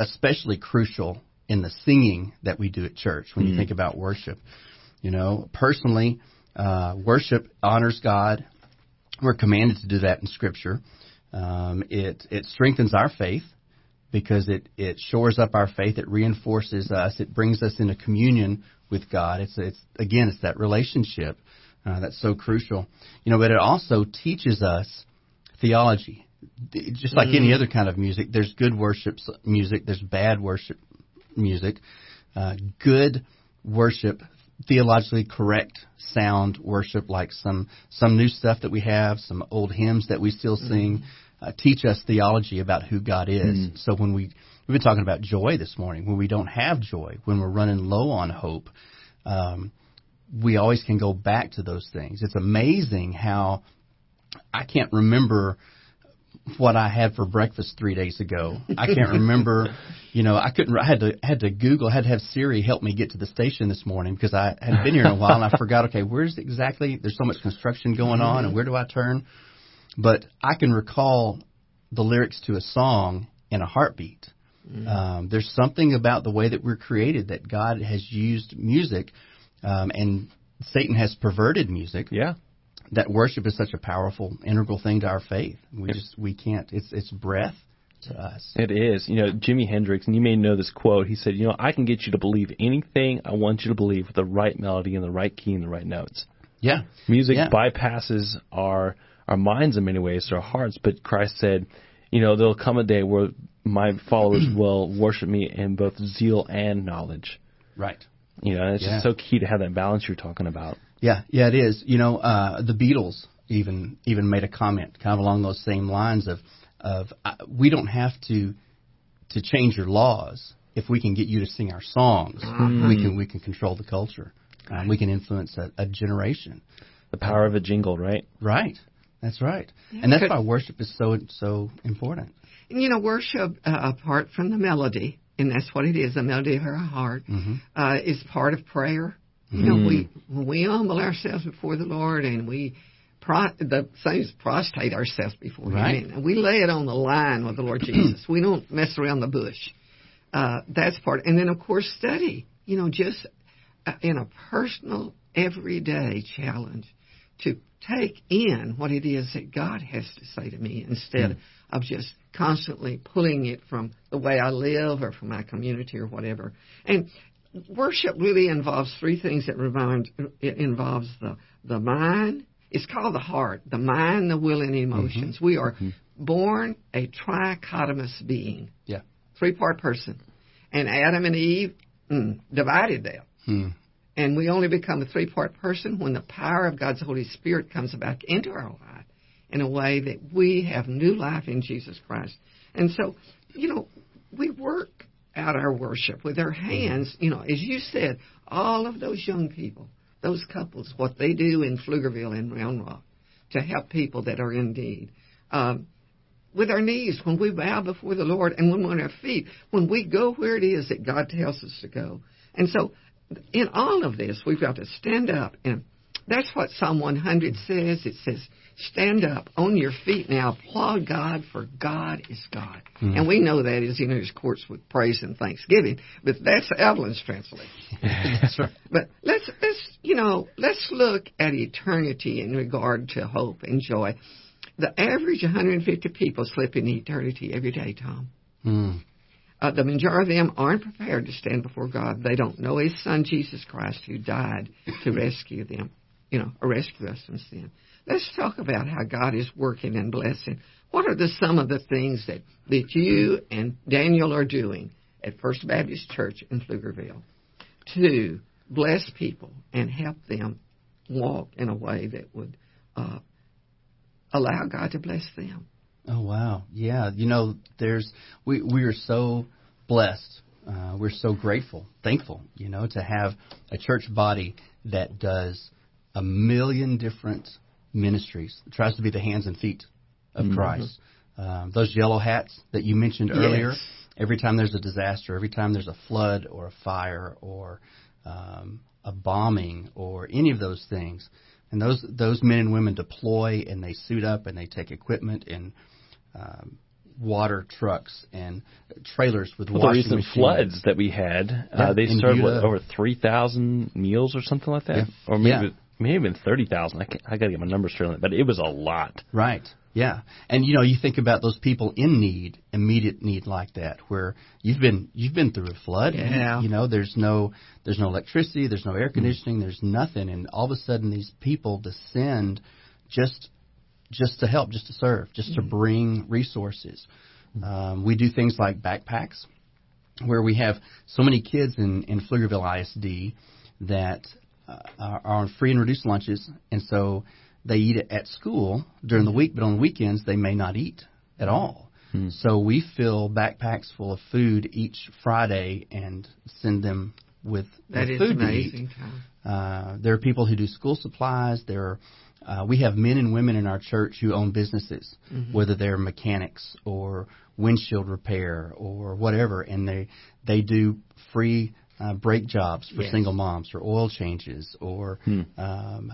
especially crucial in the singing that we do at church. When you think about worship, you know, personally, uh, worship honors God. We're commanded to do that in Scripture. Um, it it strengthens our faith because it it shores up our faith. It reinforces us. It brings us into communion with God. It's it's again it's that relationship uh, that's so crucial. You know, but it also teaches us theology. Just like any other kind of music, there's good worship music. There's bad worship music. Uh, good worship, theologically correct sound worship, like some some new stuff that we have, some old hymns that we still sing, uh, teach us theology about who God is. So when we we've been talking about joy this morning, when we don't have joy, when we're running low on hope, um, we always can go back to those things. It's amazing how I can't remember what I had for breakfast three days ago. I can't [laughs] remember, you know, I couldn't. I had to had to Google, had to have Siri help me get to the station this morning because I hadn't been here in a while and I forgot. Okay, where's exactly? There's so much construction going on, and where do I turn? But I can recall the lyrics to a song in a heartbeat. Um, there's something about the way that we're created that God has used music, um, and Satan has perverted music Yeah. that worship is such a powerful, integral thing to our faith. We just we can't. It's it's breath to us. It is. You know, Jimi Hendrix, and you may know this quote. He said, "You know, I can get you to believe anything I want you to believe with the right melody and the right key and the right notes." Yeah, Music Yeah. bypasses our our minds in many ways, our hearts. But Christ said, "You know, there'll come a day where my followers [clears throat] will worship me in both zeal and knowledge." right. You know, it's Yeah. just so key to have that balance you're talking about. Yeah, yeah, it is. You know, uh, the Beatles even even made a comment kind of along those same lines of of uh, we don't have to to change your laws if we can get you to sing our songs. We can we can control the culture. Um, we can influence a, a generation. The power of a jingle, right? Right. That's right. And that's why worship is so so important. And, you know, worship, uh, apart from the melody, and that's what it is, the melody of our heart, uh, is part of prayer. You know, we when we humble ourselves before the Lord and we pro- the same as prostrate ourselves before Right. Him, and we lay it on the line with the Lord [clears throat] Jesus. We don't mess around the bush. Uh, that's part, and then of course study. You know, just uh, in a personal, everyday challenge to take in what it is that God has to say to me instead of just constantly pulling it from the way I live or from my community or whatever. And worship really involves three things that remind it involves the the mind. It's called the heart, the mind, the will, and the emotions. We are born a trichotomous being, Yeah. three part person, and Adam and Eve mm, divided that. Hmm. And we only become a three part person when the power of God's Holy Spirit comes back into our life in a way that we have new life in Jesus Christ. And so, you know, we work out our worship with our hands. You know, as you said, all of those young people, those couples, what they do in Pflugerville and Round Rock to help people that are in need. Um, with our knees, when we bow before the Lord, and when we're on our feet, when we go where it is that God tells us to go. And so, in all of this, we've got to stand up, and that's what Psalm 100 says. It says, Stand up on your feet now, applaud God, for God is God. Mm. And we know that is in His courts with praise and thanksgiving, but that's Evelyn's translation. [laughs] That's right. But let's let's you know let's look at eternity in regard to hope and joy. The average 150 people slip into eternity every day, Tom. Mm. Uh, the majority of them aren't prepared to stand before God. They don't know His Son Jesus Christ, who died to rescue them, you know, or rescue us from sin. Let's talk about how God is working and blessing. What are the some of the things that that you and Daniel are doing at First Baptist Church in Pflugerville to bless people and help them walk in a way that would uh, allow God to bless them? Oh wow, yeah. You know, there's we we are so blessed. Uh, we're so grateful, thankful, you know, to have a church body that does a million different ministries. It tries to be the hands and feet of Mhm. Christ. Um, those yellow hats that you mentioned earlier. Yes. Every time there's a disaster, every time there's a flood or a fire or um, a bombing or any of those things, and those those men and women deploy and they suit up and they take equipment and um, water trucks and trailers with Well, the washing recent machines. floods that we had, Yeah, uh, they in served what, over 3,000 meals or something like that? Yeah. Or maybe, Yeah. maybe even 30,000. I, can't- I got to get my numbers straight on that, but it was a lot. Right. Yeah. And you know, you think about those people in need, immediate need like that, where you've been you've been through a flood. Yeah. You know, there's no there's no electricity, there's no air conditioning, there's nothing, and all of a sudden these people descend just just to help, just to serve, just to bring resources. Um, we do things like backpacks, where we have so many kids in in Pflugerville ISD that uh, are on free and reduced lunches, and so they eat it at school during the week, but on the weekends they may not eat at all. So we fill backpacks full of food each Friday and send them with, That with is food amazing, to eat. Uh, there are people who do school supplies. There are uh, we have men and women in our church who own businesses, Mhm. whether they're mechanics or windshield repair or whatever, and they they do free uh, brake jobs for Yes. single moms or oil changes or um,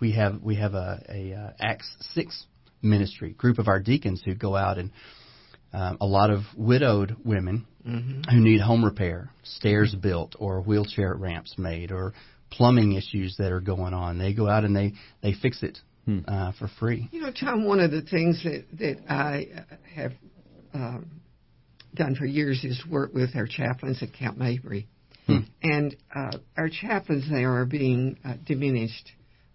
we have we have a, a uh, Acts six ministry group of our deacons who go out and um, a lot of widowed women Mhm. who need home repair, stairs built, or wheelchair ramps made, or plumbing issues that are going on. They go out and they they fix it uh, for free. You know, Tom, one of the things that, that I uh, have um, done for years is work with our chaplains at Camp Mabry. And uh, our chaplains there are being uh, diminished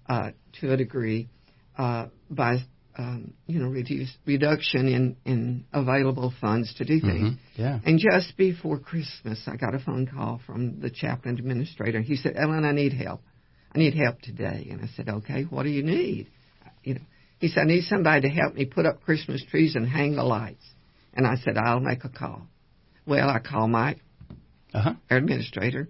uh, to a degree uh, by, um, you know, reduce, reduction in, in available funds to do things. Mhm. Yeah. And just before Christmas, I got a phone call from the chaplain administrator. He said, Ellen, I need help. I need help today. And I said, okay, what do you need? You know, he said, I need somebody to help me put up Christmas trees and hang the lights. And I said, I'll make a call. Well, I called Mike, Uh-huh. our administrator,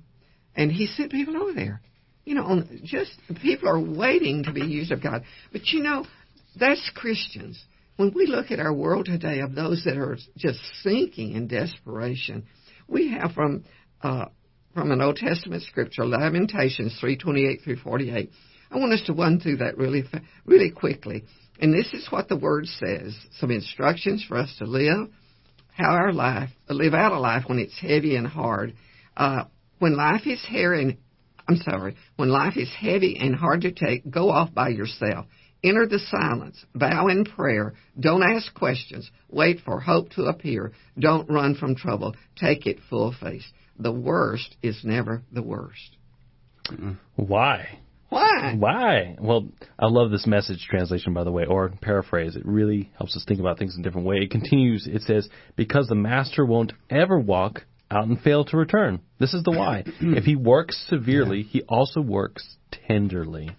and he sent people over there. You know, on, just people are waiting to be used of God. But you know, that's Christians. When we look at our world today of those that are just sinking in desperation, we have from uh, from an Old Testament scripture, Lamentations three twenty eight through forty eight. I want us to run through that really really quickly. And this is what the word says: some instructions for us to live, how our life live out a life when it's heavy and hard. Uh, when life is hairy and I'm sorry, when life is heavy and hard to take, go off by yourself. Enter the silence. Bow in prayer. Don't ask questions. Wait for hope to appear. Don't run from trouble. Take it full face. The worst is never the worst. Why? Why? Why? Well, I love this message translation, by the way, or paraphrase. It really helps us think about things in a different way. It continues, it says, Because the master won't ever walk out and fail to return. This is the why. [clears throat] if he works severely, he also works tenderly.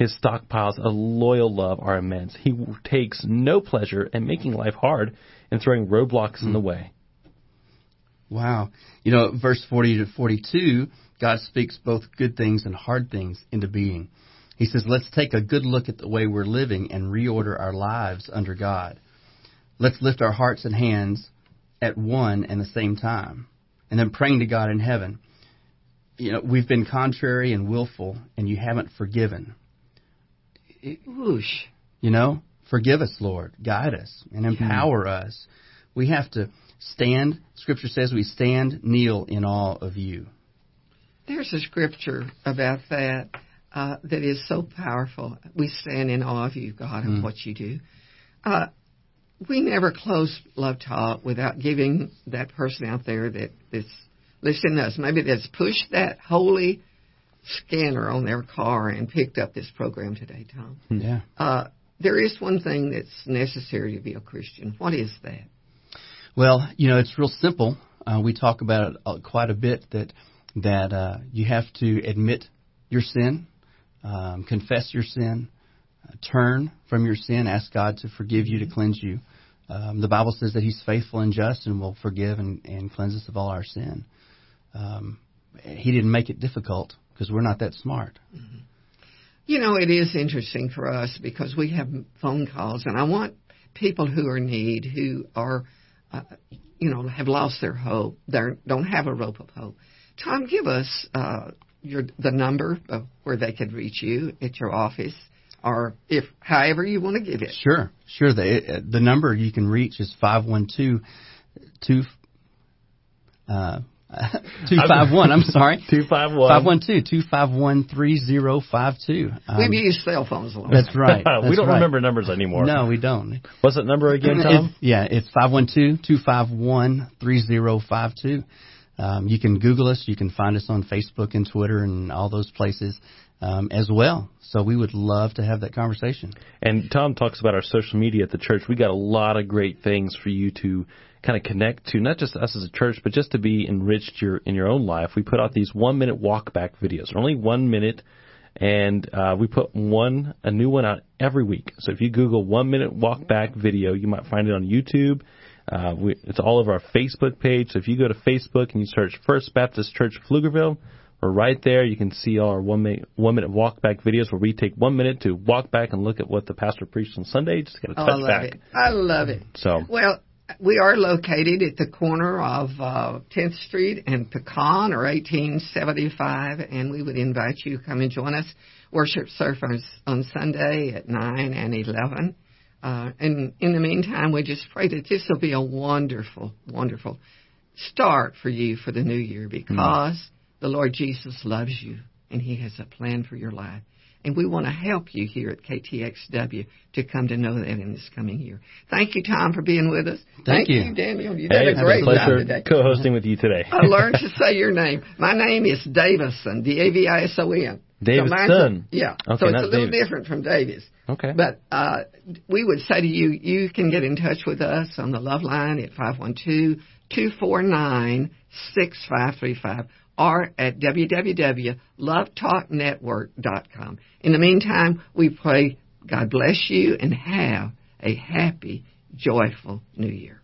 His stockpiles of loyal love are immense. He takes no pleasure in making life hard and throwing roadblocks in the hmm. way. Wow. You know, verse 40 to 42, God speaks both good things and hard things into being. He says, let's take a good look at the way we're living and reorder our lives under God. let's lift our hearts and hands at one and the same time, and then praying to God in heaven. You know, we've been contrary and willful, and you haven't forgiven. Whoosh. You know, forgive us, Lord, guide us, and empower us. We have to stand. Scripture says we stand, kneel in awe of you. There's a scripture about that uh, that is so powerful. We stand in awe of you, God, and Mm. what you do. Uh, we never close Love Talk without giving that person out there that that is listening to us, maybe that's pushed that holy scanner on their car and picked up this program today, Tom. Yeah. Uh, there is one thing that's necessary to be a Christian. What is that? Well, you know, it's real simple. Uh, we talk about it uh, quite a bit that that uh, you have to admit your sin, um, confess your sin, uh, turn from your sin, ask God to forgive you, to cleanse you. Um, the Bible says that He's faithful and just and will forgive and, and cleanse us of all our sin. Um, he didn't make it difficult because we're not that smart. You know, it is interesting for us because we have phone calls, and I want people who are in need, who are, uh, you know, have lost their hope, they don't have a rope of hope. Tom, give us uh, your the number of where they could reach you at your office, or if however you want to give it. Sure, sure. The the number you can reach is five one two two. Uh, [laughs] two five one. I'm sorry. [laughs] Two five one. Five one two two five one three zero five two. We've used cell phones a lot. That's right. [laughs] we don't right. remember numbers anymore. No, we don't. What's that number again, Tom? It's, yeah, it's five one two two five one three zero five two. Um, you can Google us. You can find us on Facebook and Twitter and all those places um, as well. So we would love to have that conversation. And Tom talks about our social media at the church. We got a lot of great things for you to kind of connect to, not just us as a church, but just to be enriched your in your own life. We put out these one minute walk back videos. They're only one minute, and uh, we put one a new one out every week. So if you Google one minute walk back video, you might find it on YouTube. Uh, we, it's all over our Facebook page. So if you go to Facebook and you search First Baptist Church Pflugerville, we're right there. You can see all our one minute, one minute walk back videos where we take one minute to walk back and look at what the pastor preached on Sunday. Just get a Oh, touch I love back. it. I love it. So Well, we are located at the corner of uh, 10th Street and Pecan, or 1875, and we would invite you to come and join us. Worship service on Sunday at 9 and 11. Uh, and in the meantime, we just pray that this will be a wonderful, wonderful start for you for the new year because the Lord Jesus loves you and He has a plan for your life. And we want to help you here at KTXW to come to know that in this coming year. Thank you, Tom, for being with us. Thank you. you, Daniel. You hey, did a great it's a job today. co-hosting with you today. I learned to say your name. My name is Davison, D-A-V-I-S-O-N. Davison. So yeah. Okay, so it's a little Davis. different from Davis. Okay. But uh, we would say to you, you can get in touch with us on the Love Line at 512-249-6535 or at www.lovetalknetwork.com. In the meantime, we pray God bless you and have a happy, joyful new year.